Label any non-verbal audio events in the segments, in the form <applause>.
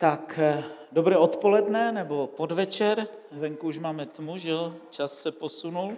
Tak eh, dobré odpoledne nebo podvečer, venku už máme tmu, že jo? čas se posunul.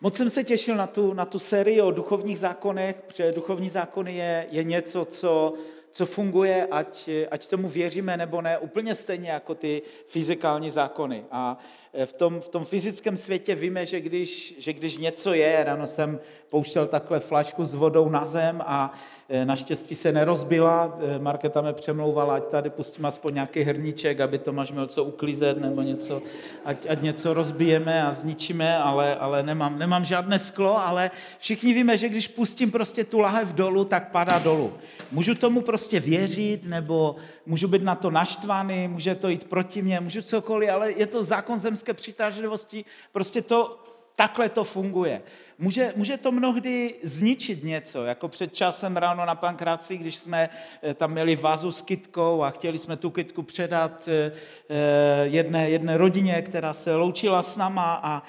Moc jsem se těšil na tu, na tu sérii o duchovních zákonech, protože duchovní zákony je, je něco, co, co funguje, ať, ať tomu věříme nebo ne, úplně stejně jako ty fyzikální zákony. A v tom, v tom fyzickém světě víme, že když, že když něco je, ráno jsem pouštěl takhle flašku s vodou na zem a e, naštěstí se nerozbila. E, Marketa mě přemlouvala, ať tady pustím aspoň nějaký hrníček, aby Tomáš měl co uklízet nebo něco, ať, ať něco rozbijeme a zničíme, ale, ale nemám, nemám žádné sklo, ale všichni víme, že když pustím prostě tu lahev dolů, tak padá dolů. Můžu tomu prostě věřit, nebo můžu být na to naštvaný, může to jít proti mně, můžu cokoliv, ale je to zákon zemské přitažlivosti, prostě to, takhle to funguje. Může, může to mnohdy zničit něco, jako před časem ráno na Pankráci, když jsme eh, tam měli vazu s kytkou a chtěli jsme tu kytku předat eh, eh, jedné, jedné rodině, která se loučila s náma a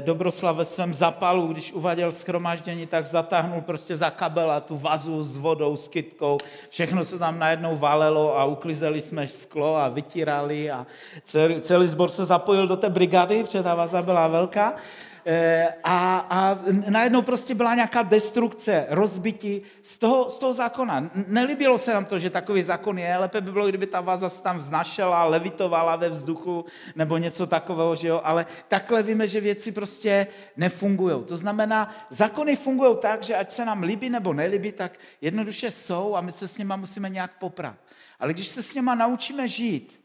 Dobroslav ve svém zapalu, když uvaděl schromaždění, tak zatáhnul prostě za kabel a tu vazu s vodou, s kytkou. Všechno se tam najednou valelo a uklizeli jsme sklo a vytírali a celý, celý sbor se zapojil do té brigády, protože ta vaza byla velká. Eh, a, a najednou prostě byla nějaká destrukce, rozbití z toho, z toho zákona. Nelíbilo se nám to, že takový zákon je, lépe by bylo, kdyby ta vaza se tam vznašela, levitovala ve vzduchu nebo něco takového, že jo? ale takhle víme, že věci prostě nefungují. To znamená, zákony fungují tak, že ať se nám líbí nebo nelíbí, tak jednoduše jsou a my se s nima musíme nějak poprat. Ale když se s nima naučíme žít,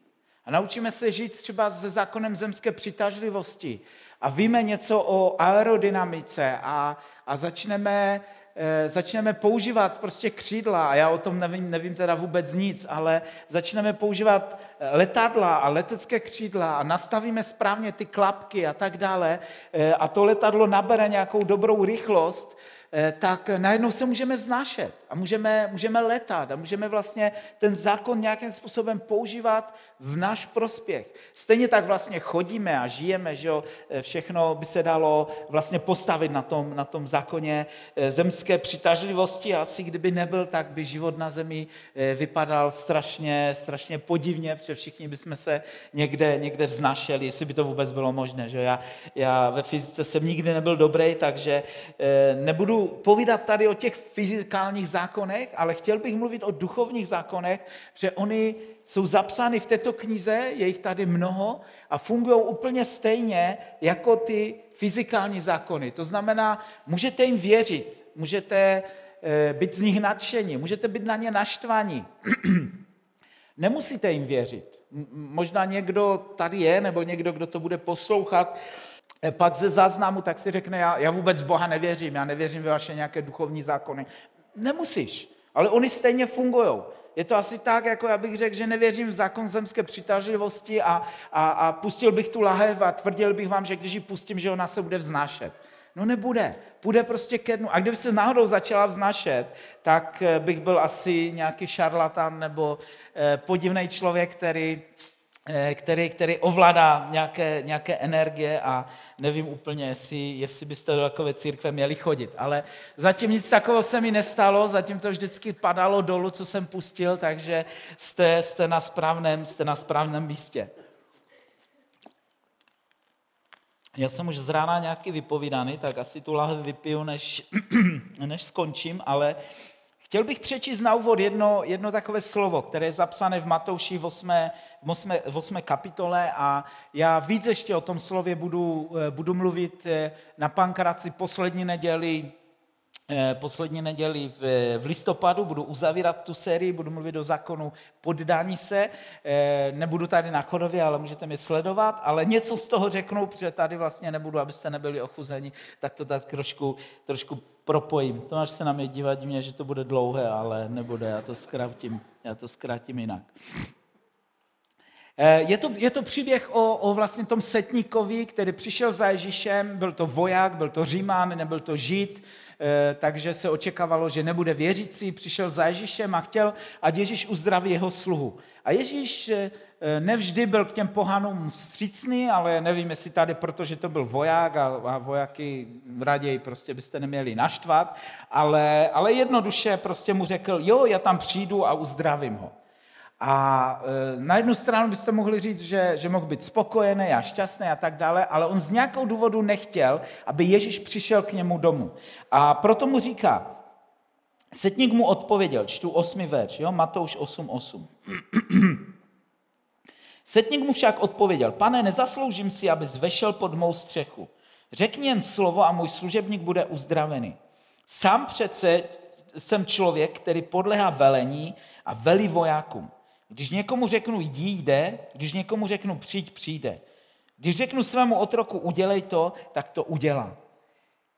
a naučíme se žít třeba se zákonem zemské přitažlivosti, a víme něco o aerodynamice a, a začneme, e, začneme používat prostě křídla, a já o tom nevím, nevím teda vůbec nic, ale začneme používat eh, letadla a letecké křídla a nastavíme správně ty klapky a tak dále. E, a to letadlo nabere nějakou dobrou rychlost, e, tak najednou se můžeme vznášet a můžeme, můžeme letat a můžeme vlastně ten zákon nějakým způsobem používat v náš prospěch. Stejně tak vlastně chodíme a žijeme, že jo, e, všechno by se dalo vlastně postavit na tom, na tom zákoně e, zemské přitažlivosti asi kdyby nebyl, tak by život na zemi e, vypadal strašně, strašně podivně, protože všichni bychom se někde, někde vznašeli, jestli by to vůbec bylo možné. Že? Já, já ve fyzice jsem nikdy nebyl dobrý, takže nebudu povídat tady o těch fyzikálních zákonech, ale chtěl bych mluvit o duchovních zákonech, že oni jsou zapsány v této knize, je jich tady mnoho a fungují úplně stejně jako ty fyzikální zákony. To znamená, můžete jim věřit, můžete eh, být z nich nadšení, můžete být na ně naštvaní. <clears throat> Nemusíte jim věřit. Možná někdo tady je, nebo někdo, kdo to bude poslouchat, eh, pak ze záznamu, tak si řekne, já, já vůbec Boha nevěřím, já nevěřím ve vaše nějaké duchovní zákony. Nemusíš, ale oni stejně fungují. Je to asi tak, jako já bych řekl, že nevěřím v zákon zemské přitažlivosti a, a, a pustil bych tu lahev a tvrdil bych vám, že když ji pustím, že ona se bude vznášet. No nebude, půjde prostě ke dnu. A kdyby se náhodou začala vznášet, tak eh, bych byl asi nějaký šarlatan nebo eh, podivný člověk, který který, který ovládá nějaké, nějaké energie a nevím úplně, jestli, jestli byste do takové církve měli chodit. Ale zatím nic takového se mi nestalo, zatím to vždycky padalo dolů, co jsem pustil, takže jste, jste, na, správném, jste na správném místě. Já jsem už z rána nějaký vypovídaný, tak asi tu lahev vypiju, než, <clears throat> než skončím, ale Chtěl bych přečíst na úvod jedno, jedno takové slovo, které je zapsané v Matouši v 8, v 8, v 8 kapitole a já víc ještě o tom slově budu, eh, budu mluvit eh, na pankraci poslední neděli poslední neděli v, v listopadu, budu uzavírat tu sérii, budu mluvit o zákonu poddání se, eh, nebudu tady na chodově, ale můžete mě sledovat, ale něco z toho řeknu, protože tady vlastně nebudu, abyste nebyli ochuzeni, tak to tak trošku, trošku propojím. Tomáš se na mě dívá divně, že to bude dlouhé, ale nebude, já to zkrátím, já to zkrátím jinak. Eh, je to, je to příběh o, o vlastně tom setníkovi, který přišel za Ježíšem, byl to voják, byl to římán, nebyl to žid, Eh, takže se očekávalo, že nebude věřící, přišel za Ježíšem a chtěl, ať Ježíš uzdraví jeho sluhu. A Ježíš eh, nevždy byl k těm pohanům vstřícný, ale nevím, jestli tady, protože to byl voják a, a vojáky raději prostě byste neměli naštvat, ale, ale jednoduše prostě mu řekl, jo, já tam přijdu a uzdravím ho. A e, na jednu stranu byste mohli říct, že, že mohl být spokojený a šťastný a tak dále, ale on z nějakého důvodu nechtěl, aby Ježíš přišel k němu domů. A proto mu říká, setník mu odpověděl, čtu osmi verš, jo, Matouš 8.8. <clears throat> Setník mu však odpověděl, pane, nezasloužím si, abys vešel pod mou střechu. Řekni jen slovo a můj služebník bude uzdravený. Sám přece jsem člověk, který podlehá velení a velí vojákům. Když někomu řeknu jdi, jde, když někomu řeknu přijď, přijde. Když řeknu svému otroku udělej to, tak to udělá.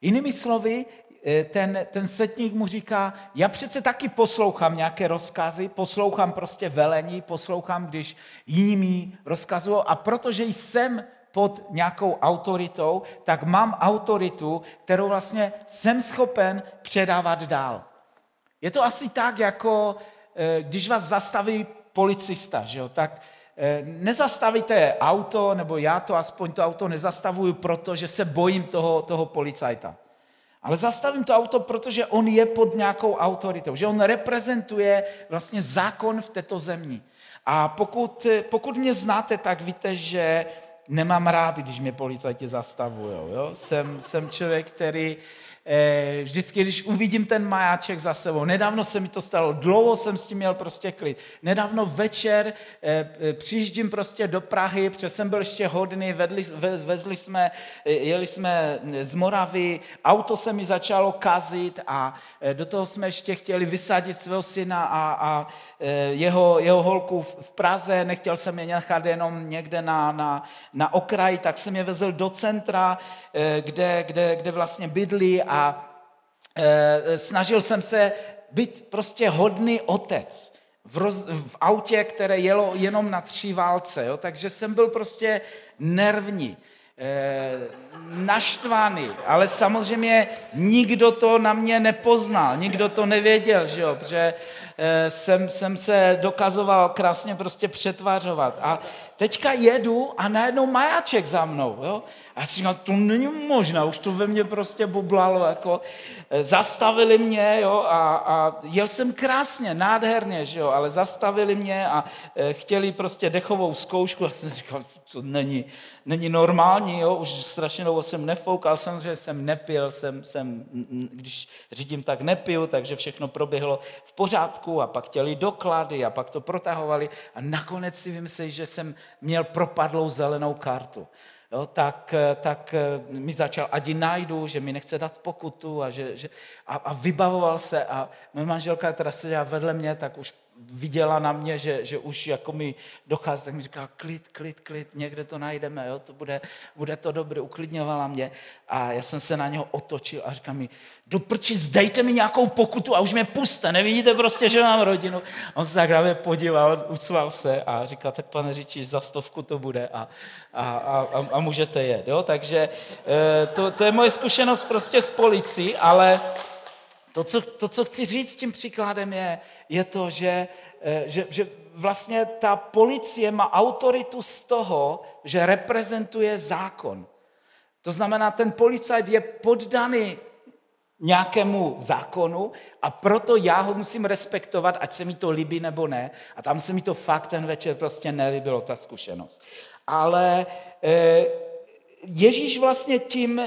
Jinými slovy, eh, ten, ten setník mu říká, já přece taky poslouchám nějaké rozkazy, poslouchám prostě velení, poslouchám, když jiní mi rozkazují a protože jsem pod nějakou autoritou, tak mám autoritu, kterou vlastně jsem schopen předávat dál. Je to asi tak, jako eh, když vás zastaví policista, že jo, tak eh, nezastavíte auto, nebo já to aspoň to auto nezastavuju, protože se bojím toho, toho policajta. Ale zastavím to auto, protože on je pod nějakou autoritou, že on reprezentuje vlastně zákon v této zemi. A pokud, pokud mě znáte, tak víte, že nemám rád, když mě policajti zastavují. Jsem, jsem člověk, který Eh, vždycky, když uvidím ten majáček za sebou, nedávno se mi to stalo, dlouho jsem s tím měl prostě klid. Nedávno večer eh, eh, přijíždím prostě do Prahy, protože jsem byl ještě hodný, vedli, vezli jsme, jeli jsme z Moravy, auto se mi začalo kazit a do toho jsme ještě chtěli vysadit svého syna a, a jeho, jeho holku v Praze, nechtěl jsem je nechat jenom někde na, na, na okraji, tak jsem je vezl do centra, kde, kde, kde vlastně bydlí a a e, snažil jsem se být prostě hodný otec v, roz, v autě, které jelo jenom na tři válce, jo? takže jsem byl prostě nervní, e, naštvaný, ale samozřejmě nikdo to na mě nepoznal, nikdo to nevěděl, že jo? protože jsem, jsem se dokazoval krásně prostě přetvařovat. A teďka jedu a najednou majáček za mnou. Jo? A já si říkal, to není možné, už to ve mně prostě bublalo. Jako, eh, zastavili mě jo, a, a jel jsem krásně, nádherně, že jo, ale zastavili mě a e, chtěli prostě dechovou zkoušku. A jsem říkal, to není, není normální, jo, už strašně dlouho jsem nefoukal, samozřejmě jsem nepil, jsem, jsem, když řídím, tak nepiju, takže všechno proběhlo v pořádku a pak chtěli doklady a pak to protahovali a nakonec si vymysleli, že jsem měl propadlou zelenou kartu. Jo, tak, tak mi začal, ať ji najdu, že mi nechce dát pokutu a, že, že, a, a vybavoval se a moje manželka, která seděla vedle mě, tak už viděla na mě, že, že už jako mi dochází, tak mi říkala, klid, klid, klid, někde to najdeme, jo, to bude, bude to dobré, uklidňovala mě a já jsem se na něho otočil a říkal mi, do prči, zdejte mi nějakou pokutu a už mě puste, nevidíte prostě, že mám rodinu. On se tak na mě podíval, usval se a říkal, tak pane Říči, za stovku to bude a, a, a, a můžete jet, jo, takže eh, to, to je moje zkušenost prostě s policií, ale to co, to, co chci říct tím příkladem, je, je to, že, eh, že, že vlastně ta policie má autoritu z toho, že reprezentuje zákon. To znamená, ten policajt je poddaný nějakému zákonu a proto já ho musím respektovat, ať se mi to líbí nebo ne. A tam se mi to fakt ten večer prostě nelíbilo, ta zkušenost. Ale eh, Ježíš vlastně tím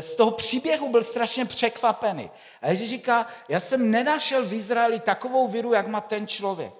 z toho příběhu byl strašně překvapený. A Ježíš říká, já jsem nenašel v Izraeli takovou víru, jak má ten člověk.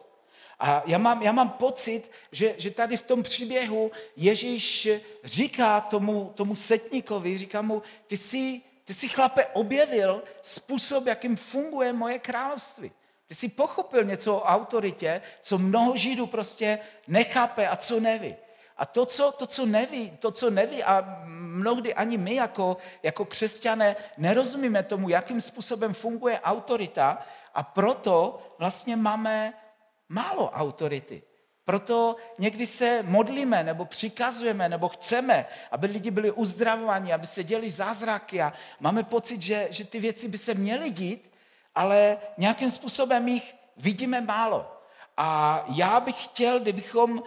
A já mám, já mám pocit, že, že tady v tom příběhu Ježíš říká tomu, tomu setníkovi, říká mu, ty jsi, ty jsi chlape objevil způsob, jakým funguje moje království. Ty jsi pochopil něco o autoritě, co mnoho Židů prostě nechápe a co neví. A to, co, to, co neví, to, co neví, a mnohdy ani my jako, jako křesťané nerozumíme tomu, jakým způsobem funguje autorita a proto vlastně máme málo autority. Proto někdy se modlíme, nebo přikazujeme, nebo chceme, aby lidi byli uzdravováni, aby se děli zázraky a máme pocit, že, že ty věci by se měly dít, ale nějakým způsobem jich vidíme málo. A já bych chtěl, kdybychom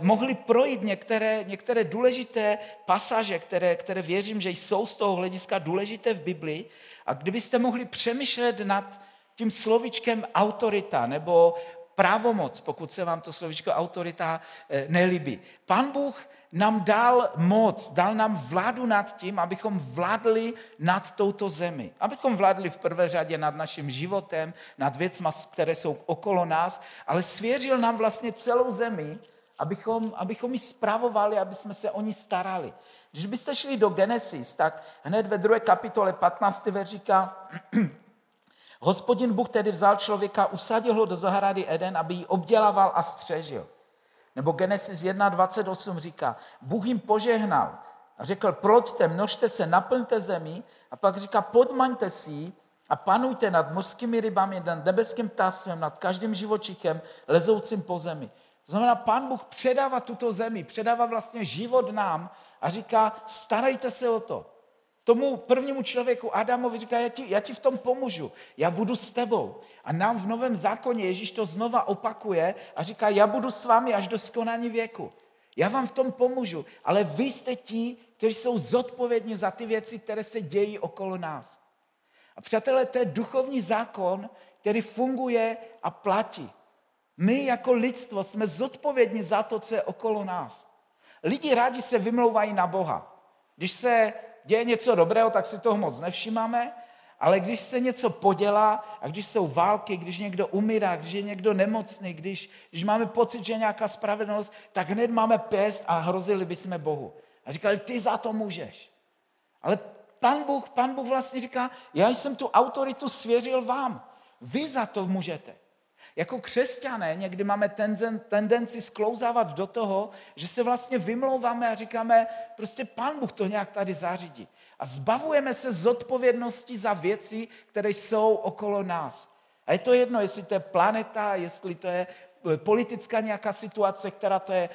mohli projít některé, některé důležité pasaže, které, které věřím, že jsou z toho hlediska důležité v Biblii. A kdybyste mohli přemýšlet nad tím slovičkem autorita nebo právomoc, pokud se vám to slovíčko autorita eh, nelíbí. Pán Bůh nám dal moc, dal nám vládu nad tím, abychom vládli nad touto zemi. Abychom vládli v prvé řadě nad naším životem, nad věcmi, které jsou okolo nás, ale svěřil nám vlastně celou zemi, abychom, abychom ji zpravovali, aby jsme se o ní starali. Když byste šli do Genesis, tak hned ve druhé kapitole 15. verš říká, <clears throat> Hospodin Bůh tedy vzal člověka, usadil ho do zahrady Eden, aby ji obdělával a střežil. Nebo Genesis 1.28 říká, Bůh jim požehnal a řekl, proďte, množte se, naplňte zemi a pak říká, podmaňte si a panujte nad mořskými rybami, nad nebeským ptástvem, nad každým živočichem lezoucím po zemi. To znamená, pán Bůh předává tuto zemi, předává vlastně život nám a říká, starejte se o to. Tomu prvnímu člověku Adamovi říká, já ti, já ti v tom pomůžu, já budu s tebou. A nám v Novém zákoně Ježíš to znova opakuje a říká, já budu s vámi až do skonání věku. Já vám v tom pomůžu, ale vy jste ti, kteří jsou zodpovědní za ty věci, které se dějí okolo nás. A přátelé, to je duchovní zákon, který funguje a platí. My jako lidstvo jsme zodpovědní za to, co je okolo nás. Lidi rádi se vymlouvají na Boha. Když se děje něco dobrého, tak si toho moc nevšímáme, ale když se něco podělá a když jsou války, když někdo umírá, když je někdo nemocný, když, když máme pocit, že je nějaká spravedlnost, tak hned máme pěst a hrozili bychom Bohu. A říkali, ty za to můžeš. Ale pan Bůh, pan Bůh vlastně říká, já jsem tu autoritu svěřil vám. Vy za to můžete. Jako křesťané někdy máme tendenci sklouzávat do toho, že se vlastně vymlouváme a říkáme, prostě pán Bůh to nějak tady zařídí. A zbavujeme se zodpovědnosti za věci, které jsou okolo nás. A je to jedno, jestli to je planeta, jestli to je politická nějaká situace, která, to je,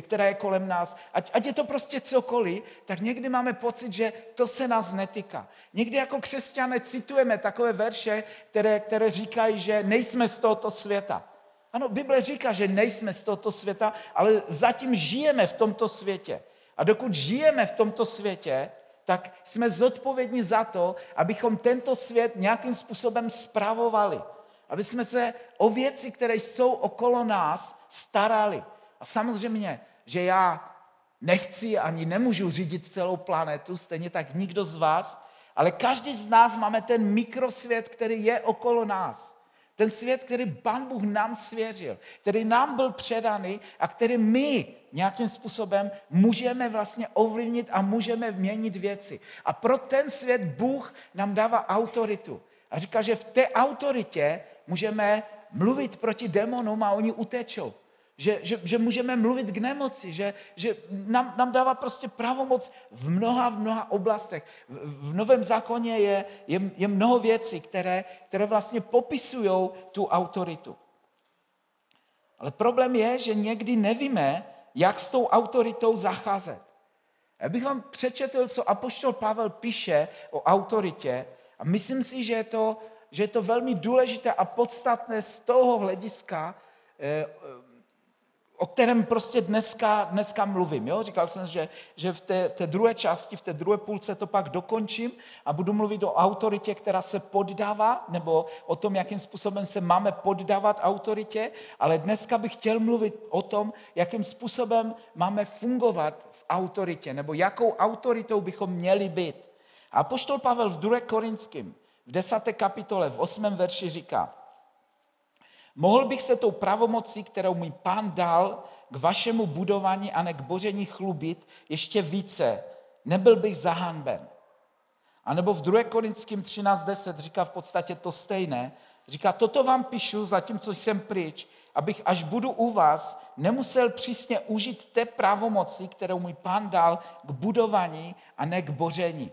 která je kolem nás, ať, ať je to prostě cokoliv, tak někdy máme pocit, že to se nás netýká. Někdy jako křesťané citujeme takové verše, které, které říkají, že nejsme z tohoto světa. Ano, Bible říká, že nejsme z tohoto světa, ale zatím žijeme v tomto světě. A dokud žijeme v tomto světě, tak jsme zodpovědní za to, abychom tento svět nějakým způsobem spravovali aby jsme se o věci, které jsou okolo nás, starali. A samozřejmě, že já nechci ani nemůžu řídit celou planetu, stejně tak nikdo z vás, ale každý z nás máme ten mikrosvět, který je okolo nás. Ten svět, který Pan Bůh nám svěřil, který nám byl předaný a který my nějakým způsobem můžeme vlastně ovlivnit a můžeme měnit věci. A pro ten svět Bůh nám dává autoritu. A říká, že v té autoritě můžeme mluvit proti démonům a oni utečou. Že, že, že můžeme mluvit k nemoci, že, že nám, nám dává prostě pravomoc v mnoha, v mnoha oblastech. V, v Novém zákoně je, je, je mnoho věcí, které, které vlastně popisují tu autoritu. Ale problém je, že někdy nevíme, jak s tou autoritou zacházet. Já bych vám přečetl, co apoštol Pavel píše o autoritě a myslím si, že je to že je to velmi důležité a podstatné z toho hlediska, eh, o kterém prostě dneska, dneska mluvím. Jo? Říkal jsem, že, že v, té, v té druhé části, v té druhé půlce to pak dokončím a budu mluvit o autoritě, která se poddává, nebo o tom, jakým způsobem se máme poddávat autoritě, ale dneska bych chtěl mluvit o tom, jakým způsobem máme fungovat v autoritě, nebo jakou autoritou bychom měli být. A poštol Pavel v 2. Korinským v desáté kapitole, v osmém verši říká, mohl bych se tou pravomocí, kterou mi pán dal k vašemu budování a ne k boření chlubit ještě více, nebyl bych zahanben. A nebo v 2. Korinským 13.10 říká v podstatě to stejné. Říká, toto vám píšu, zatímco jsem pryč, abych až budu u vás, nemusel přísně užít té pravomoci, kterou mi pán dal k budování a ne k boření.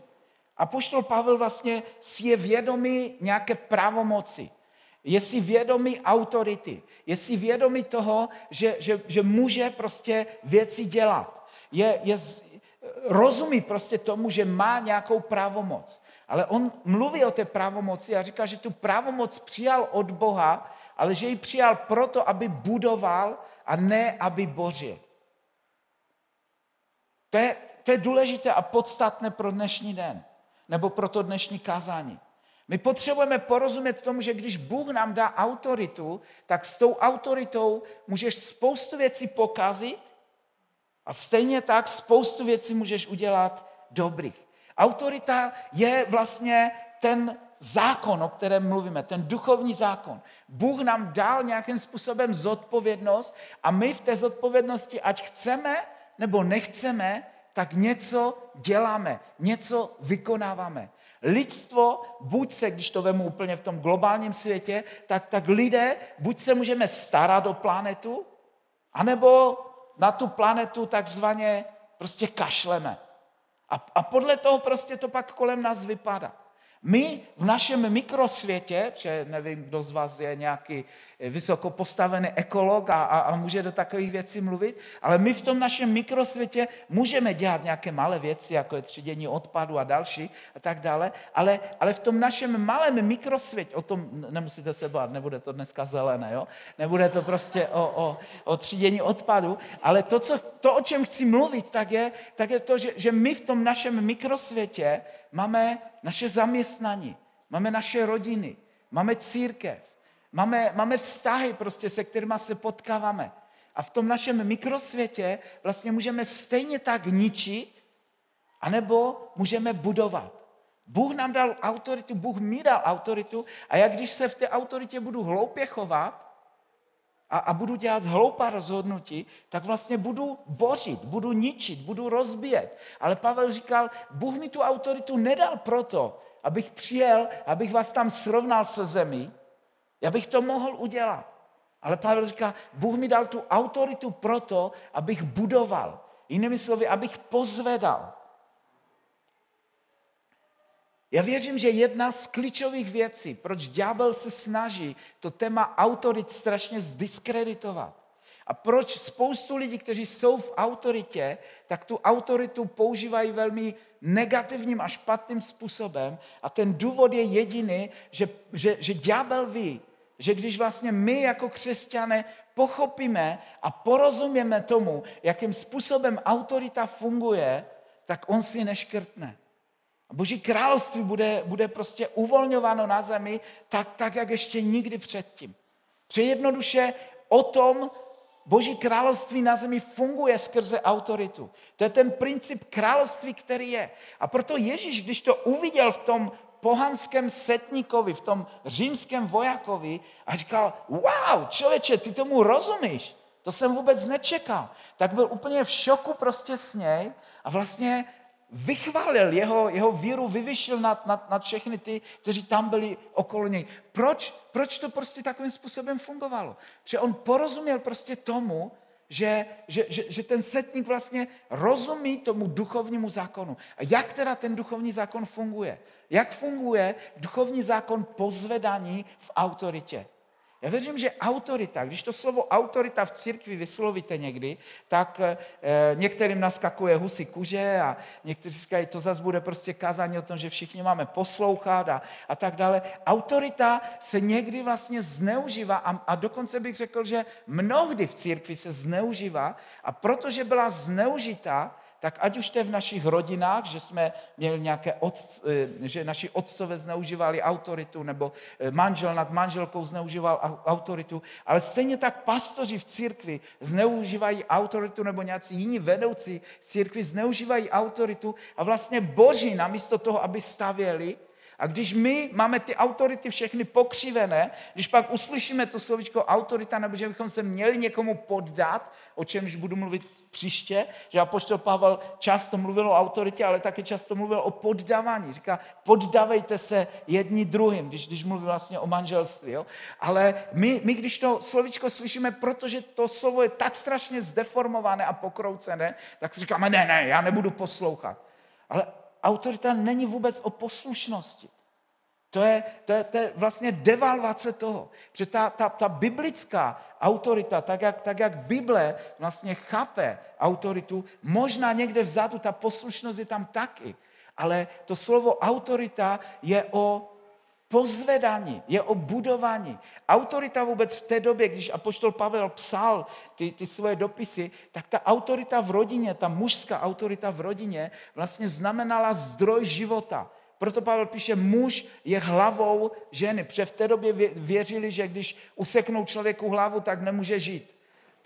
A poštol Pavel vlastně si je vědomý nějaké pravomoci. Je si vědomý autority. Je si vědomý toho, že, že, že může prostě věci dělat. Je, je, rozumí prostě tomu, že má nějakou pravomoc. Ale on mluví o té pravomoci a říká, že tu pravomoc přijal od Boha, ale že ji přijal proto, aby budoval a ne, aby bořil. To je, to je důležité a podstatné pro dnešní den nebo pro to dnešní kázání. My potřebujeme porozumět tomu, že když Bůh nám dá autoritu, tak s tou autoritou můžeš spoustu věcí pokazit a stejně tak spoustu věcí můžeš udělat dobrých. Autorita je vlastně ten zákon, o kterém mluvíme, ten duchovní zákon. Bůh nám dal nějakým způsobem zodpovědnost a my v té zodpovědnosti, ať chceme nebo nechceme, tak něco děláme, něco vykonáváme. Lidstvo, buď se, když to vemu úplně v tom globálním světě, tak, tak lidé, buď se můžeme starat o planetu, anebo na tu planetu takzvaně prostě kašleme. A, a podle toho prostě to pak kolem nás vypadá. My v našem mikrosvětě, že nevím, kdo z vás je nějaký vysoko postavený ekolog a, a, a může do takových věcí mluvit, ale my v tom našem mikrosvětě můžeme dělat nějaké malé věci, jako je třídění odpadu a další a tak dále, ale, ale v tom našem malém mikrosvětě, o tom nemusíte se bát, nebude to dneska zelené, jo? nebude to prostě o, o, o třídění odpadu, ale to, co, to, o čem chci mluvit, tak je, tak je to, že, že my v tom našem mikrosvětě máme naše zaměstnání, máme naše rodiny, máme církev, máme, máme vztahy, prostě, se kterými se potkáváme. A v tom našem mikrosvětě vlastně můžeme stejně tak ničit, anebo můžeme budovat. Bůh nám dal autoritu, Bůh mi dal autoritu a jak když se v té autoritě budu hloupě chovat, a, a budu dělat hloupá rozhodnutí, tak vlastně budu bořit, budu ničit, budu rozbíjet. Ale Pavel říkal, Bůh mi tu autoritu nedal proto, abych přijel, abych vás tam srovnal se zemí, já bych to mohl udělat. Ale Pavel říká, Bůh mi dal tu autoritu proto, abych budoval. Jinými slovy, abych pozvedal. Já věřím, že jedna z klíčových věcí, proč ďábel se snaží to téma autorit strašně zdiskreditovat, a proč spoustu lidí, kteří jsou v autoritě, tak tu autoritu používají velmi negativním a špatným způsobem. A ten důvod je jediný, že, že, že ďábel ví, že když vlastně my jako křesťané pochopíme a porozumíme tomu, jakým způsobem autorita funguje, tak on si neškrtne. Boží království bude, bude prostě uvolňováno na zemi tak, tak, jak ještě nikdy předtím. Přejednoduše o tom Boží království na zemi funguje skrze autoritu. To je ten princip království, který je. A proto Ježíš, když to uviděl v tom pohanském setníkovi, v tom římském vojakovi a říkal, wow, člověče, ty tomu rozumíš, to jsem vůbec nečekal. Tak byl úplně v šoku prostě s něj a vlastně vychválil jeho, jeho víru, vyvyšil nad, nad, nad všechny ty, kteří tam byli okolo něj. Proč, proč to prostě takovým způsobem fungovalo? Protože on porozuměl prostě tomu, že, že, že, že ten setník vlastně rozumí tomu duchovnímu zákonu. A jak teda ten duchovní zákon funguje? Jak funguje duchovní zákon pozvedání v autoritě? Já věřím, že autorita, když to slovo autorita v církvi vyslovíte někdy, tak e, některým naskakuje husy kuže a někteří říkají, to zase bude prostě kázání o tom, že všichni máme poslouchat a, a tak dále. Autorita se někdy vlastně zneužívá a, a dokonce bych řekl, že mnohdy v církvi se zneužívá a protože byla zneužita, tak ať už to je v našich rodinách, že jsme měli nějaké, otc, eh, že naši otcové zneužívali autoritu, nebo eh, manžel nad manželkou zneužíval autoritu, ale stejně tak pastoři v církvi zneužívají autoritu, nebo nějací jiní vedoucí církvi zneužívají autoritu a vlastně boží namísto toho, aby stavěli, a když my máme ty autority všechny pokřivené, když pak uslyšíme to slovičko autorita, nebo že bychom se měli někomu poddat, o čemž budu mluvit příště, že apoštol Pavel často mluvil o autoritě, ale taky často mluvil o poddávání. Říká, poddavejte se jedni druhým, když, když mluví vlastně o manželství. Jo? Ale my, my, když to slovičko slyšíme, protože to slovo je tak strašně zdeformované a pokroucené, tak si říkáme, ne, ne, já nebudu poslouchat. Ale autorita není vůbec o poslušnosti. To je, to je, to je vlastně devalvace toho. Že ta, ta, ta biblická autorita, tak jak, tak jak Bible vlastně chápe autoritu, možná někde vzadu ta poslušnost je tam taky, ale to slovo autorita je o pozvedání, je o budování. Autorita vůbec v té době, když apoštol Pavel psal ty, ty svoje dopisy, tak ta autorita v rodině, ta mužská autorita v rodině vlastně znamenala zdroj života. Proto Pavel píše, muž je hlavou ženy. Protože v té době věřili, že když useknou člověku hlavu, tak nemůže žít.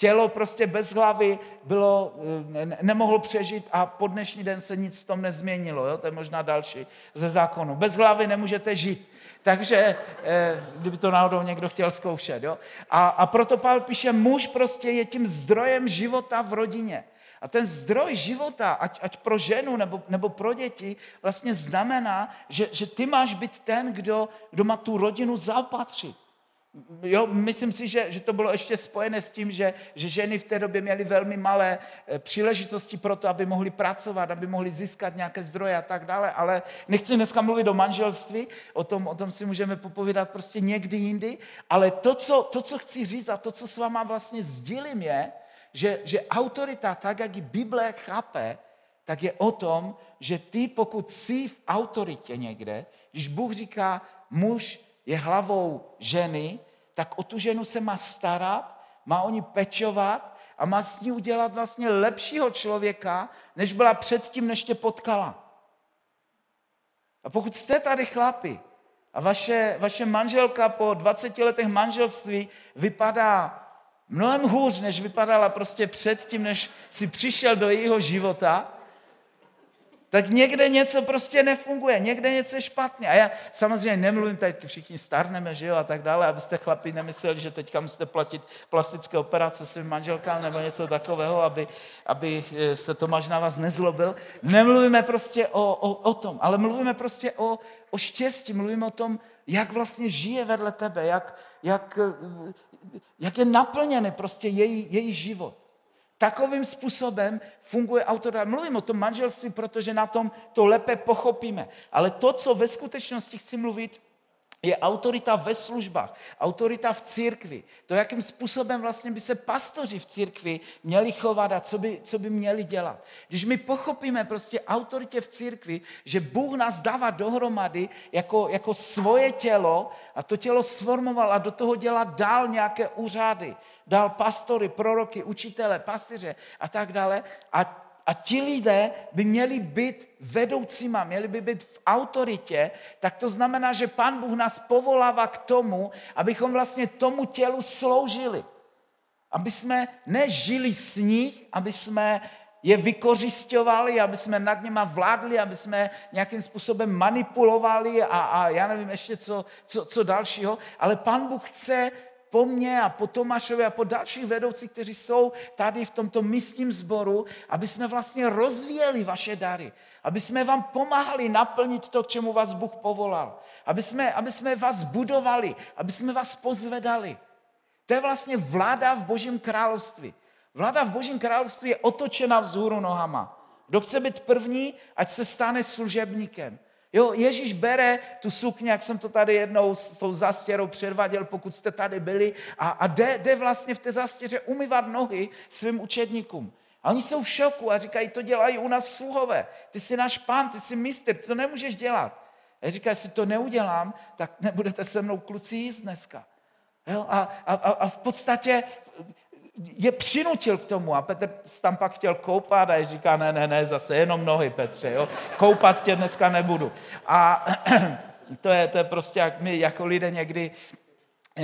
Tělo prostě bez hlavy bylo, eh, nemohlo přežít a po dnešní den se nic v tom nezměnilo. Jo? To je možná další ze zákonu. Bez hlavy nemůžete žít. Takže, eh, kdyby to náhodou někdo chtěl zkoušet. Jo? A, a proto Pavel píše, muž prostě je tím zdrojem života v rodině. A ten zdroj života, ať, ať pro ženu nebo, nebo pro děti, vlastně znamená, že, že ty máš být ten, kdo, kdo má tu rodinu zaopatřit. Jo, myslím si, že, že to bylo ještě spojené s tím, že, že ženy v té době měly velmi malé eh, příležitosti pro to, aby mohly pracovat, aby mohly získat nějaké zdroje a tak dále, ale nechci dneska mluvit o manželství, o tom, o tom si můžeme popovídat prostě někdy jindy, ale to co, to, co chci říct a to, co s váma vlastně sdílím je, že, že autorita, tak jak ji Bible chápe, tak je o tom, že ty, pokud jsi v autoritě někde, když Bůh říká, muž je hlavou ženy, tak o tu ženu se má starat, má o ní pečovat a má s ní udělat vlastně lepšího člověka, než byla předtím, než tě potkala. A pokud jste tady chlapi a vaše, vaše manželka po 20 letech manželství vypadá mnohem hůř, než vypadala prostě předtím, než si přišel do jejího života, tak někde něco prostě nefunguje, někde něco je špatně. A já samozřejmě nemluvím, tady všichni starneme, že jo, a tak dále, abyste chlapi nemysleli, že teďka musíte platit plastické operace svým manželkám nebo něco takového, aby, aby eh, se Tomáš na vás nezlobil. Nemluvíme prostě o, o, o tom, ale mluvíme prostě o, o štěstí, mluvíme o tom, jak vlastně žije vedle tebe, jak, jak, eh, jak je naplněný prostě její, její život. Takovým způsobem funguje autorita. Mluvím o tom manželství, protože na tom to lépe pochopíme. Ale to, co ve skutečnosti chci mluvit, je autorita ve službách, autorita v církvi. To, jakým způsobem vlastně by se pastoři v církvi měli chovat a co by, co by měli dělat. Když my pochopíme prostě autoritě v církvi, že Bůh nás dává dohromady jako, jako svoje tělo a to tělo sformoval a do toho dělá dál nějaké úřady, dal pastory, proroky, učitele, pastyře a tak dále. A a ti lidé by měli být vedoucíma, měli by být v autoritě, tak to znamená, že Pán Bůh nás povolává k tomu, abychom vlastně tomu tělu sloužili. Aby jsme nežili s nich, aby jsme je vykořišťovali, aby jsme nad něma vládli, aby jsme nějakým způsobem manipulovali a, a já nevím ještě co, co, co dalšího, ale Pán Bůh chce po mně a po Tomášovi a po dalších vedoucích, kteří jsou tady v tomto místním sboru, aby jsme vlastně rozvíjeli vaše dary, aby jsme vám pomáhali naplnit to, k čemu vás Bůh povolal, aby jsme, aby jsme vás budovali, aby jsme vás pozvedali. To je vlastně vláda v Božím království. Vláda v Božím království je otočena vzhůru nohama. Kdo chce být první, ať se stane služebníkem. Jo, Ježíš bere tu sukně, jak jsem to tady jednou s tou zastěrou předváděl, pokud jste tady byli, a, a jde, jde vlastně v té zastěře umývat nohy svým učedníkům. A oni jsou v šoku a říkají, to dělají u nás sluhové. Ty jsi náš pán, ty jsi mistr, ty to nemůžeš dělat. A říká, jestli to neudělám, tak nebudete se mnou kluci jíst dneska. Jo? A, a, a v podstatě je přinutil k tomu a Petr tam pak chtěl koupat a je říká, ne, ne, ne, zase jenom nohy, Petře, jo? koupat tě dneska nebudu. A <clears throat> to je, to je prostě, jak my jako lidé někdy,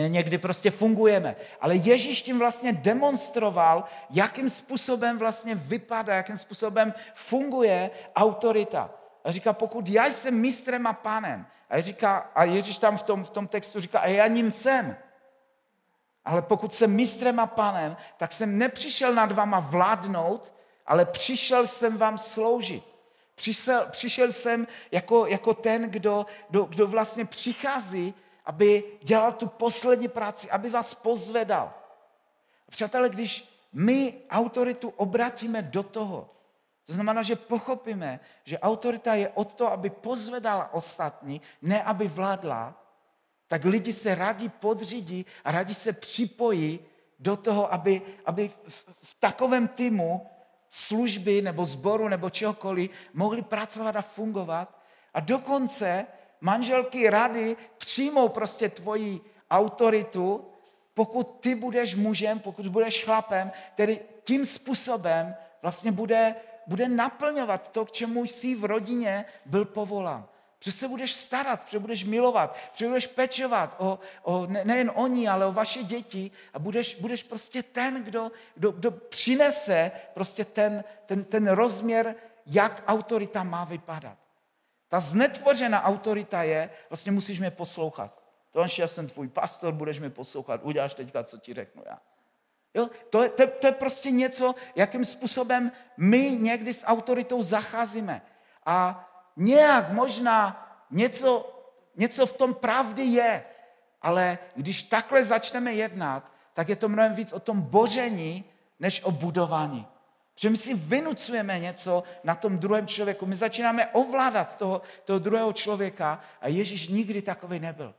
někdy prostě fungujeme. Ale Ježíš tím vlastně demonstroval, jakým způsobem vlastně vypadá, jakým způsobem funguje autorita. A říká, pokud já jsem mistrem a pánem, a, říká, a Ježíš tam v tom, v tom textu říká, a já ním jsem, ale pokud jsem mistrem a panem, tak jsem nepřišel nad váma vládnout, ale přišel jsem vám sloužit. Přišel, přišel jsem jako, jako ten, kdo, kdo, kdo vlastně přichází, aby dělal tu poslední práci, aby vás pozvedal. Přátelé, když my autoritu obratíme do toho, to znamená, že pochopíme, že autorita je od toho, aby pozvedala ostatní, ne aby vládla, tak lidi se rádi podřídí a rádi se připojí do toho, aby, aby v, v takovém týmu služby nebo sboru nebo čehokoliv mohli pracovat a fungovat. A dokonce manželky rady přijmou prostě tvoji autoritu, pokud ty budeš mužem, pokud budeš chlapem, který tím způsobem vlastně bude, bude naplňovat to, k čemu jsi v rodině byl povolán. Protože se budeš starat, protože budeš milovat, protože budeš pečovat o, o, ne, nejen o ní, ale o vaše děti a budeš, budeš prostě ten, kdo, kdo, kdo přinese prostě ten, ten, ten rozměr, jak autorita má vypadat. Ta znetvořená autorita je, vlastně musíš mě poslouchat. To já jsem tvůj pastor, budeš mě poslouchat, uděláš teďka, co ti řeknu já. Jo? To, je, to, to je prostě něco, jakým způsobem my někdy s autoritou zacházíme. A nějak možná něco, něco v tom pravdy je, ale když takhle začneme jednat, tak je to mnohem víc o tom boření, než o budování. Že my si vynucujeme něco na tom druhém člověku. My začínáme ovládat toho, toho druhého člověka a Ježíš nikdy takový nebyl.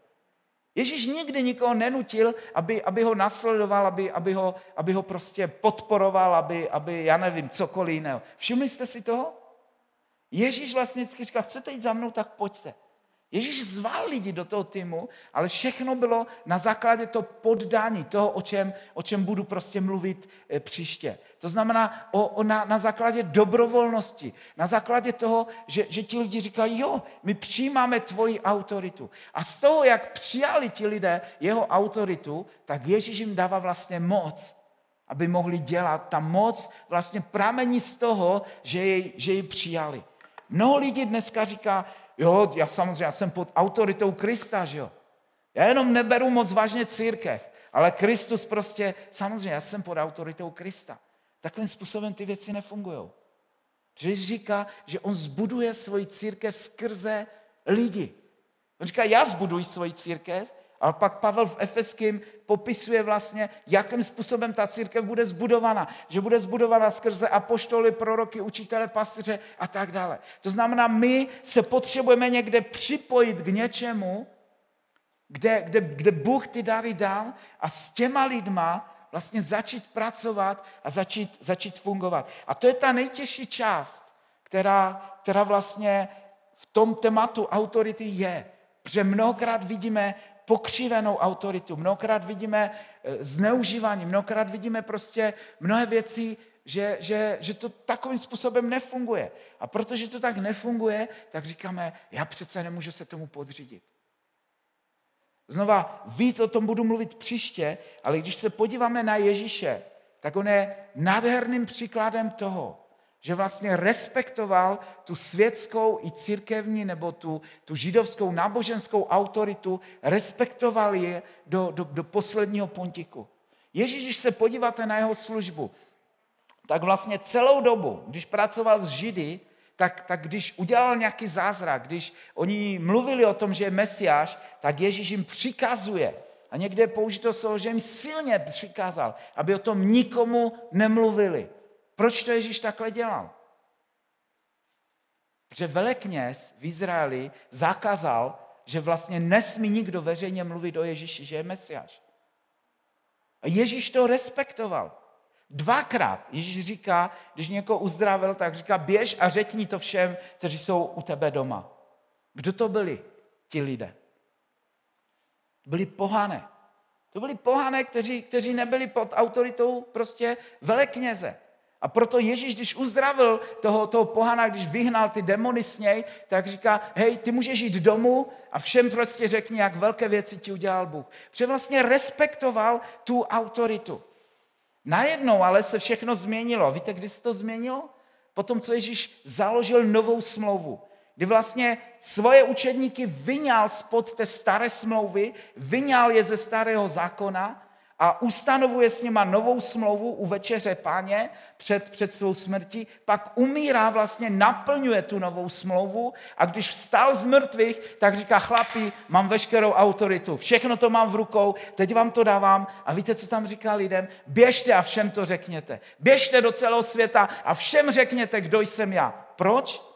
Ježíš nikdy nikoho nenutil, aby, aby ho nasledoval, aby, aby, ho, aby ho prostě podporoval, aby, aby, já nevím, cokoliv jiného. Všimli jste si toho? Ježíš vlastně vždycky říkal, chcete jít za mnou, tak pojďte. Ježíš zval lidi do toho týmu, ale všechno bylo na základě toho poddání, toho, o čem, o čem budu prostě mluvit e, příště. To znamená o, o na, na základě dobrovolnosti, na základě toho, že, že ti lidi říkají, jo, my přijímáme tvoji autoritu. A z toho, jak přijali ti lidé jeho autoritu, tak Ježíš jim dává vlastně moc, aby mohli dělat. Ta moc vlastně pramení z toho, že jej, že přijali. Mnoho lidí dneska říká, jo, já samozřejmě já jsem pod autoritou Krista, že jo. Já jenom neberu moc vážně církev, ale Kristus prostě, samozřejmě, já jsem pod autoritou Krista. Takovým způsobem ty věci nefungují. Ježíš říká, že on zbuduje svoji církev skrze lidi. On říká, já zbuduji svoji církev, ale pak Pavel v Efeským popisuje vlastně, jakým způsobem ta církev bude zbudovaná. Že bude zbudovaná skrze apoštoly, proroky, učitele, pastře a tak dále. To znamená, my se potřebujeme někde připojit k něčemu, kde, kde, kde Bůh ty dary dal a s těma lidma vlastně začít pracovat a začít, začít fungovat. A to je ta nejtěžší část, která, která vlastně v tom tématu autority je. Protože mnohokrát vidíme pokřivenou autoritu, mnohokrát vidíme eh, zneužívání, mnohokrát vidíme prostě mnohé věci, že, že, že to takovým způsobem nefunguje. A protože to tak nefunguje, tak říkáme, já přece nemůžu se tomu podřídit. Znova, víc o tom budu mluvit příště, ale když se podíváme na Ježíše, tak on je nádherným příkladem toho, že vlastně respektoval tu světskou i církevní nebo tu, tu židovskou náboženskou autoritu, respektoval je do, do, do posledního pontiku. Ježíš, když se podíváte na jeho službu, tak vlastně celou dobu, když pracoval s Židy, tak, tak když udělal nějaký zázrak, když oni mluvili o tom, že je Mesiáš, tak Ježíš jim přikazuje. A někde je použito slovo, že jim silně přikázal, aby o tom nikomu nemluvili. Proč to Ježíš takhle dělal? Protože velekněz v Izraeli zakázal, že vlastně nesmí nikdo veřejně mluvit o Ježíši, že je Mesiáš. A Ježíš to respektoval. Dvakrát Ježíš říká, když někoho uzdravil, tak říká, běž a řekni to všem, kteří jsou u tebe doma. Kdo to byli ti lidé? Byli pohané. To byli pohané, kteří, kteří nebyli pod autoritou prostě velekněze. A proto Ježíš, když uzdravil toho, toho pohana, když vyhnal ty demony s něj, tak říká, hej, ty můžeš jít domů a všem prostě řekni, jak velké věci ti udělal Bůh. Protože vlastně respektoval tu autoritu. Najednou ale se všechno změnilo. Víte, kdy se to změnilo? Potom, co Ježíš založil novou smlouvu. Kdy vlastně svoje učedníky vyňal spod té staré smlouvy, vyňal je ze starého zákona a ustanovuje s nima novou smlouvu u večeře páně před, před svou smrtí, pak umírá, vlastně naplňuje tu novou smlouvu a když vstal z mrtvých, tak říká chlapi, mám veškerou autoritu, všechno to mám v rukou, teď vám to dávám a víte, co tam říká lidem? Běžte a všem to řekněte. Běžte do celého světa a všem řekněte, kdo jsem já. Proč?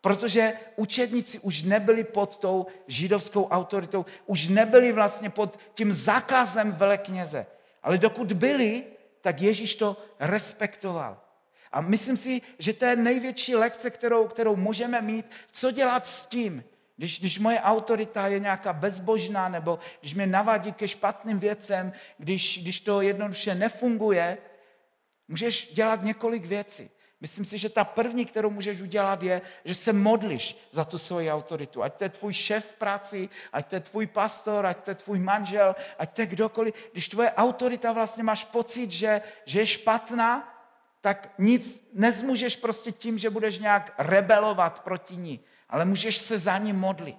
Protože učedníci už nebyli pod tou židovskou autoritou, už nebyli vlastně pod tím zákazem velekněze. Ale dokud byli, tak Ježíš to respektoval. A myslím si, že to je největší lekce, kterou, kterou můžeme mít, co dělat s tím, když, když moje autorita je nějaká bezbožná, nebo když mě navádí ke špatným věcem, když, když to jednoduše nefunguje, můžeš dělat několik věcí. Myslím si, že ta první, kterou můžeš udělat, je, že se modliš za tu svoji autoritu. Ať to je tvůj šéf v práci, ať to je tvůj pastor, ať to je tvůj manžel, ať to je kdokoliv. Když tvoje autorita vlastně máš pocit, že, že je špatná, tak nic nezmůžeš prostě tím, že budeš nějak rebelovat proti ní, ale můžeš se za ní modlit.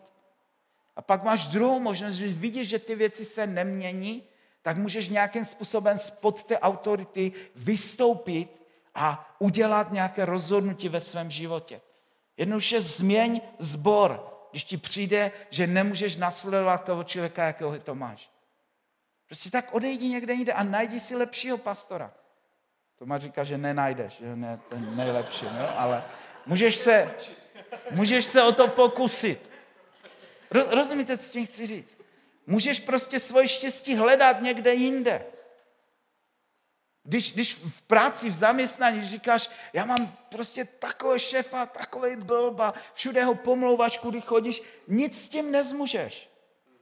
A pak máš druhou možnost, že vidíš, že ty věci se nemění, tak můžeš nějakým způsobem spod té autority vystoupit a udělat nějaké rozhodnutí ve svém životě. Jednoduše změň zbor, když ti přijde, že nemůžeš nasledovat toho člověka, jakého to máš. Prostě tak odejdi někde jinde a najdi si lepšího pastora. Tomáš říká, že nenajdeš, že ne, ten nejlepší, no? ale můžeš se, můžeš se o to pokusit. Rozumíte, co tím chci říct? Můžeš prostě svoje štěstí hledat někde jinde. Když, když v práci, v zaměstnání říkáš, já mám prostě takového šefa, takový blba, všude ho pomlouváš, kudy chodíš, nic s tím nezmůžeš.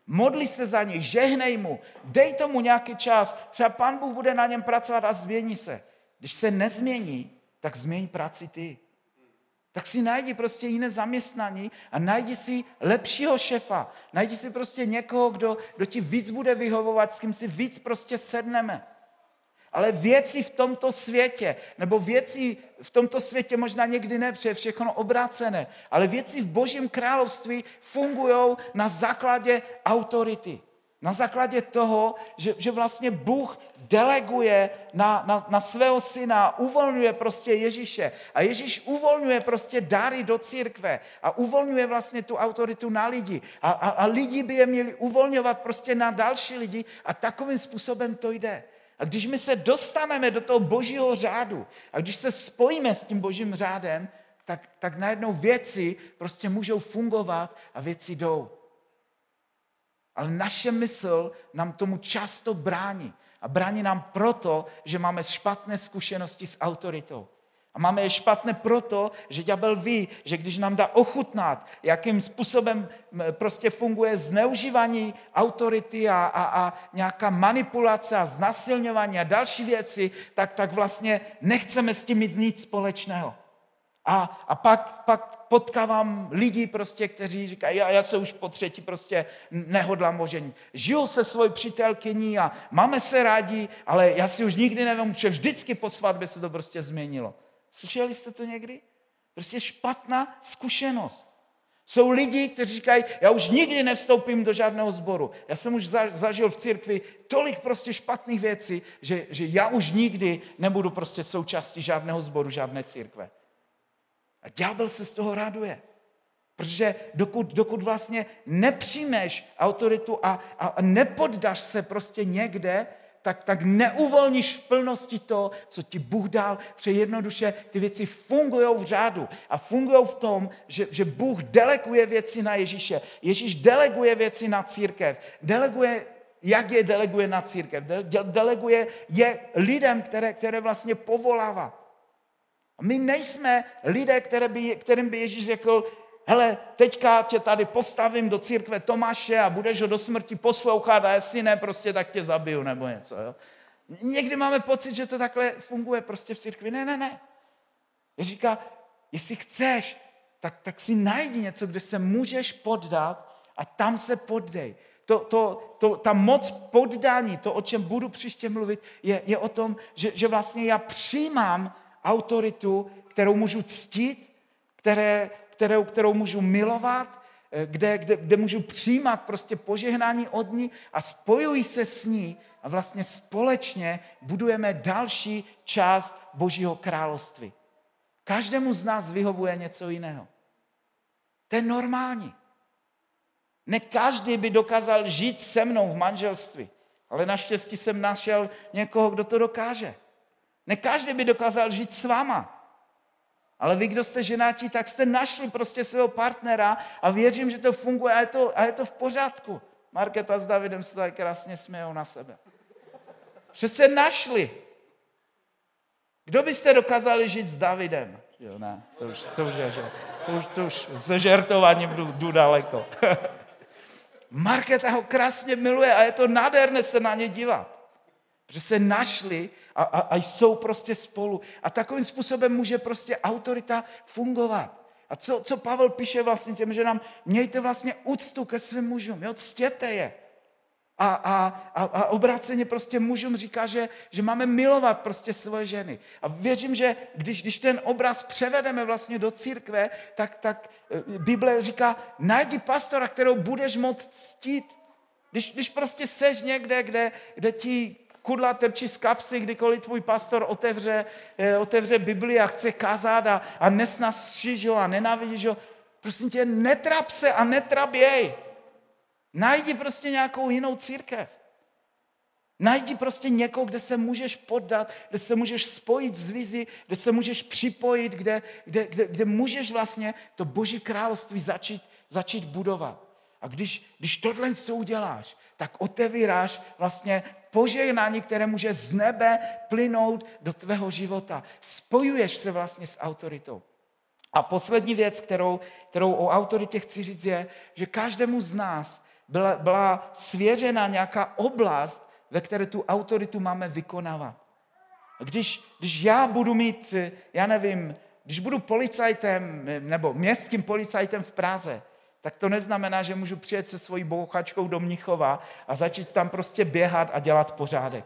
Modli se za něj, žehnej mu, dej tomu nějaký čas, třeba pan Bůh bude na něm pracovat a změní se. Když se nezmění, tak změní práci ty. Tak si najdi prostě jiné zaměstnání a najdi si lepšího šefa. Najdi si prostě někoho, kdo, kdo ti víc bude vyhovovat, s kým si víc prostě sedneme. Ale věci v tomto světě, nebo věci v tomto světě možná někdy ne, protože je všechno obrácené, ale věci v božím království fungují na základě autority. Na základě toho, že, že vlastně Bůh deleguje na, na, na svého syna, uvolňuje prostě Ježíše. A Ježíš uvolňuje prostě dary do církve a uvolňuje vlastně tu autoritu na lidi. A, a, a lidi by je měli uvolňovat prostě na další lidi a takovým způsobem to jde. A když my se dostaneme do toho božího řádu a když se spojíme s tím božím řádem, tak, tak najednou věci prostě můžou fungovat a věci jdou. Ale naše mysl nám tomu často brání. A brání nám proto, že máme špatné zkušenosti s autoritou. A máme je špatné proto, že ďábel ví, že když nám dá ochutnat, jakým způsobem prostě funguje zneužívání autority a, a, a nějaká manipulace a znasilňování a další věci, tak, tak vlastně nechceme s tím mít nic společného. A, a pak, pak potkávám lidi, prostě, kteří říkají, já, já se už po třetí prostě nehodlám oženit. Žiju se svojí přítelkyní a máme se rádi, ale já si už nikdy nevím, že vždycky po svatbě se to prostě změnilo. Slyšeli jste to někdy? Prostě špatná zkušenost. Jsou lidi, kteří říkají, já už nikdy nevstoupím do žádného sboru. Já jsem už zažil v církvi tolik prostě špatných věcí, že, že já už nikdy nebudu prostě součástí žádného sboru, žádné církve. A ďábel se z toho raduje. Protože dokud, dokud vlastně nepřijmeš autoritu a, a nepoddaš se prostě někde, tak, tak neuvolníš v plnosti to, co ti Bůh dal, protože jednoduše ty věci fungují v řádu a fungují v tom, že, že Bůh deleguje věci na Ježíše. Ježíš deleguje věci na církev. Deleguje, jak je deleguje na církev? Deleguje je lidem, které, které vlastně povolává. My nejsme lidé, které by, kterým by Ježíš řekl, hele, teďka tě tady postavím do církve Tomáše a budeš ho do smrti poslouchat a jestli ne, prostě tak tě zabiju nebo něco. Jo? Někdy máme pocit, že to takhle funguje prostě v církvi. Ne, ne, ne. Říká, jestli chceš, tak, tak si najdi něco, kde se můžeš poddat a tam se poddej. To, to, to, ta moc poddání, to, o čem budu příště mluvit, je, je o tom, že, že vlastně já přijímám autoritu, kterou můžu ctít, které, kterou, kterou můžu milovat, eh, kde, kde, kde můžu přijímat prostě požehnání od ní a spojuji se s ní a vlastně společně budujeme další část Božího království. Každému z nás vyhovuje něco jiného. To je normální. Ne každý by dokázal žít se mnou v manželství, ale naštěstí jsem našel někoho, kdo to dokáže. Ne každý by dokázal žít s váma. Ale vy, kdo jste ženatí, tak jste našli prostě svého partnera a věřím, že to funguje a je to, a je to v pořádku. Marketa s Davidem se tady krásně smějou na sebe. Že se našli. Kdo byste dokázali žít s Davidem? Jo, ne, to už, to už, je, to už, to už se žertováním jdu, jdu daleko. <laughs> Marketa ho krásně miluje a je to nádherné se na ně dívat. Protože se našli a, a, a jsou prostě spolu. A takovým způsobem může prostě autorita fungovat. A co, co Pavel píše vlastně těm, že nám mějte vlastně úctu ke svým mužům, jo, ctěte je. A, a, a, a obráceně prostě mužům říká, že, že máme milovat prostě svoje ženy. A věřím, že když, když ten obraz převedeme vlastně do církve, tak, tak eh, Bible říká, najdi pastora, kterou budeš moct ctít. Když, když prostě seš někde, kde, kde ti kudla trčí z kapsy, kdykoliv tvůj pastor otevře, eh, otevře Bibli a chce kázat a, a nesnažíš ho a nenávidíš ho, prosím tě, netrap se a netrap jej. Najdi prostě nějakou jinou církev. Najdi prostě někoho, kde se můžeš poddat, kde se můžeš spojit s vizi, kde se můžeš připojit, kde, kde, kde, kde můžeš vlastně to boží království začít, začít budovat. A když, když tohle co uděláš, tak otevíráš vlastně požehnání, které může z nebe plynout do tvého života. Spojuješ se vlastně s autoritou. A poslední věc, kterou, kterou o autoritě chci říct, je, že každému z nás byla, byla svěřena nějaká oblast, ve které tu autoritu máme vykonávat. Když, když já budu mít, já nevím, když budu policajtem nebo městským policajtem v Praze, tak to neznamená, že můžu přijet se svojí bouchačkou do Mnichova a začít tam prostě běhat a dělat pořádek.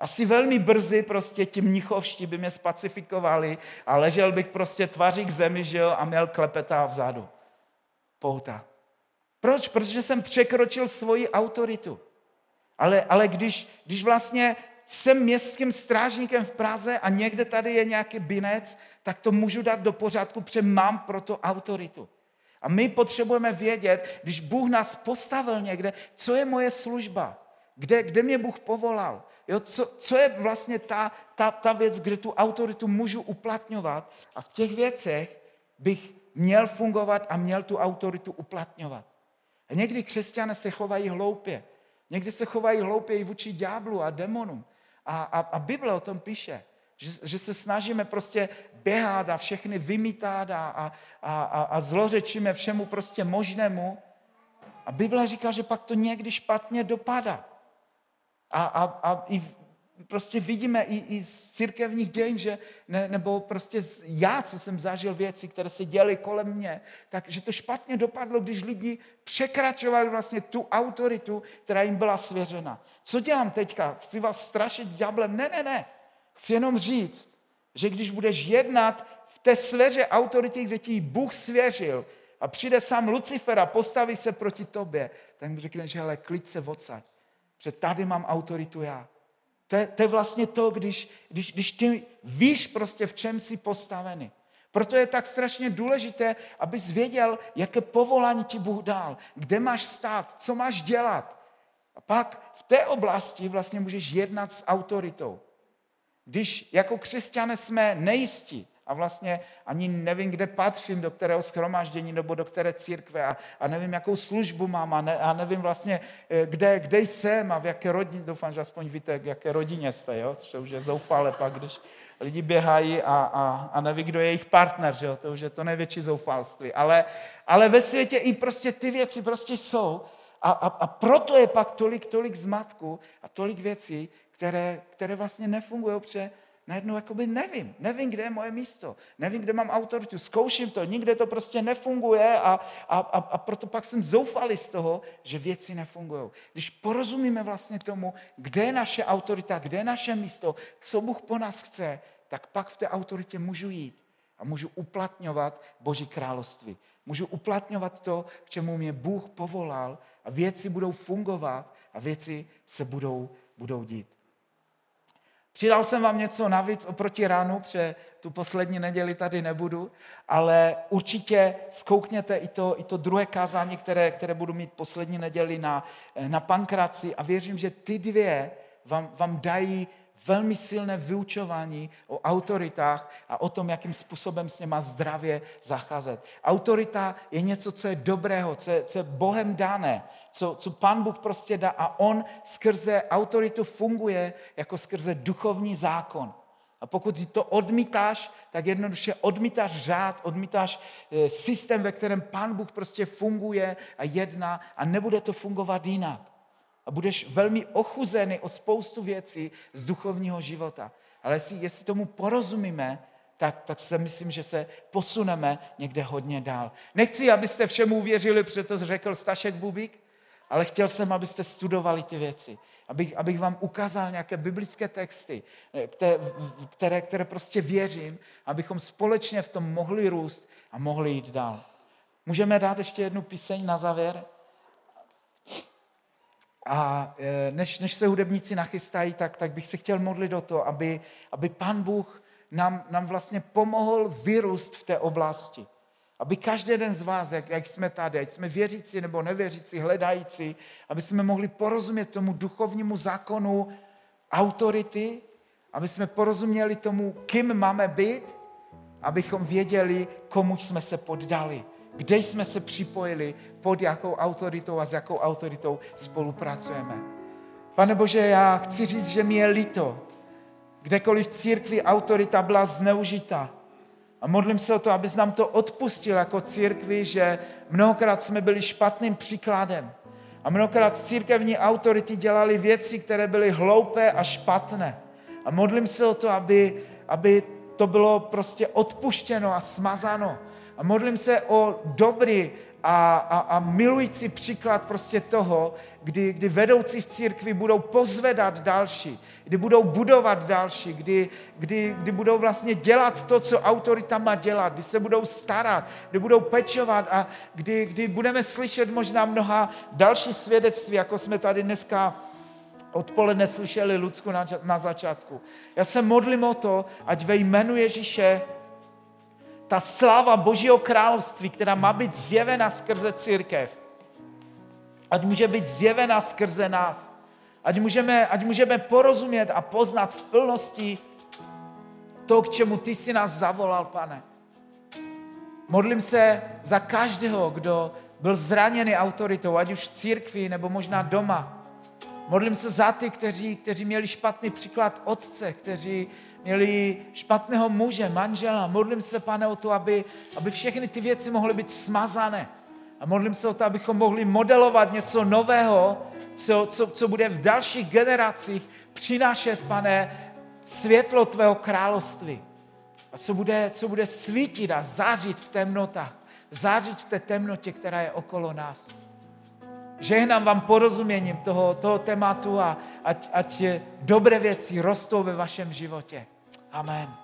Asi velmi brzy prostě ti mnichovští by mě spacifikovali a ležel bych prostě tvaří k zemi, že jo, a měl klepetá vzadu. Pouta. Proč? Protože jsem překročil svoji autoritu. Ale, ale když, když vlastně jsem městským strážníkem v Praze a někde tady je nějaký binec, tak to můžu dát do pořádku, protože mám proto autoritu. A my potřebujeme vědět, když Bůh nás postavil někde, co je moje služba, kde, kde mě Bůh povolal, jo, co, co je vlastně ta, ta, ta věc, kde tu autoritu můžu uplatňovat a v těch věcech bych měl fungovat a měl tu autoritu uplatňovat. A někdy křesťané se chovají hloupě. Někdy se chovají hloupě i vůči ďáblu a demonům. A, a, a Bible o tom píše, že, že se snažíme prostě běhat a všechny vymítat a, a, a, a zlořečíme všemu prostě možnému. A Bible říká, že pak to někdy špatně dopadá. A, a, a i prostě vidíme i, i z církevních dějin, že, ne, nebo prostě z, já, co jsem zažil věci, které se děly kolem mě, takže to špatně dopadlo, když lidi překračovali vlastně tu autoritu, která jim byla svěřena. Co dělám teďka? Chci vás strašit ďáblem? Ne, ne, ne. Chci jenom říct, že když budeš jednat v té sféře autority, kde ti Bůh svěřil, a přijde sám Lucifer a postaví se proti tobě, tak mu řekne, že hele, klid se odsaď, protože tady mám autoritu já. To je, to je vlastně to, když, když, když ty víš prostě, v čem jsi postavený. Proto je tak strašně důležité, abys věděl, jaké povolání ti Bůh dal, kde máš stát, co máš dělat. A pak v té oblasti vlastně můžeš jednat s autoritou. Když jako křesťané jsme nejistí a vlastně ani nevím, kde patřím, do kterého schromáždění nebo do které církve a, a nevím, jakou službu mám a, ne, a nevím vlastně, eh, kde, kde jsem a v jaké rodině, doufám, že aspoň víte, v jaké rodině jste, jo? to už je zoufale pak, když lidi běhají a, a, a neví, kdo je jejich partner, že jo? to už je to největší zoufalství. Ale, ale ve světě i prostě ty věci prostě jsou a, a, a proto je pak tolik, tolik zmatku a tolik věcí, které, které vlastně nefungují, protože najednou jakoby nevím, nevím, kde je moje místo, nevím, kde mám autoritu, zkouším to, nikde to prostě nefunguje a, a, a, a proto pak jsem zoufalý z toho, že věci nefungují. Když porozumíme vlastně tomu, kde je naše autorita, kde je naše místo, co Bůh po nás chce, tak pak v té autoritě můžu jít a můžu uplatňovat Boží království. Můžu uplatňovat to, k čemu mě Bůh povolal a věci budou fungovat a věci se budou, budou dít. Přidal jsem vám něco navíc oproti ránu, protože tu poslední neděli tady nebudu, ale určitě zkoukněte i to, i to druhé kázání, které, které budu mít poslední neděli na, na pankraci a věřím, že ty dvě vám, vám dají velmi silné vyučování o autoritách a o tom, jakým způsobem s něma zdravě zacházet. Autorita je něco, co je dobrého, co je, co je Bohem dané, co, co Pán Bůh prostě dá a on skrze autoritu funguje jako skrze duchovní zákon. A pokud to odmítáš, tak jednoduše odmítáš řád, odmítáš eh, systém, ve kterém Pán Bůh prostě funguje a jedná a nebude to fungovat jinak. a budeš velmi ochuzený o spoustu věcí z duchovního života. Ale jestli, jestli tomu porozumíme, tak, tak se myslím, že se posuneme někde hodně dál. Nechci, abyste všemu uvěřili, protože to řekl Stašek Bubík, ale chtěl jsem, abyste studovali ty věci. Abych, abych vám ukázal nějaké biblické texty, které, které prostě věřím, abychom společně v tom mohli růst a mohli jít dál. Můžeme dát ještě jednu píseň na závěr? A e, než, než se hudebníci nachystají, tak, tak bych se chtěl modlit o to, aby, aby pan Bůh nám, nám vlastně pomohl vyrůst v té oblasti. Aby každý jeden z vás, jak, jak jsme tady, ať jsme věřící nebo nevěřící, hledající, aby jsme mohli porozumět tomu duchovnímu zákonu autority, aby jsme porozuměli tomu, kým máme být, abychom věděli, komu jsme se poddali, kde jsme se připojili, pod jakou autoritou a s jakou autoritou spolupracujeme. Pane Bože, já chci říct, že mi je líto, kdekoliv v církvi autorita byla zneužita. A modlím se o to, abys nám to odpustil jako církvi, že mnohokrát jsme byli špatným příkladem. A mnohokrát církevní autority dělali věci, které byly hloupé a špatné. A modlím se o to, aby, aby to bylo prostě odpuštěno a smazáno. A modlím se o dobrý a, a, a milující příklad prostě toho, kdy, kdy vedoucí v církvi budou pozvedat další, kdy budou budovat další, kdy, kdy, kdy budou vlastně dělat to, co autorita má dělat, kdy se budou starat, kdy budou pečovat a kdy, kdy budeme slyšet možná mnoha další svědectví, jako jsme tady dneska odpoledne slyšeli Ludsku na, na začátku. Já se modlím o to, ať ve jménu Ježíše ta sláva Božího království, která má být zjevena skrze církev, ať může být zjevena skrze nás. Ať můžeme, ať můžeme porozumět a poznat v plnosti to, k čemu ty si nás zavolal, pane. Modlím se za každého, kdo byl zraněný autoritou, ať už v církvi nebo možná doma. Modlím se za ty, kteří, kteří měli špatný příklad otce, kteří měli špatného muže, manžela. Modlím se, pane, o to, aby, aby všechny ty věci mohly být smazané. A modlím se o to, abychom mohli modelovat něco nového, co, co, co bude v dalších generacích přinášet, pane, světlo tvého království. A co bude, co bude svítit a zářit v temnotách. Zářit v té temnotě, která je okolo nás. Žehnám vám porozuměním toho, toho tématu a ať, ať dobré věci rostou ve vašem životě. Amen.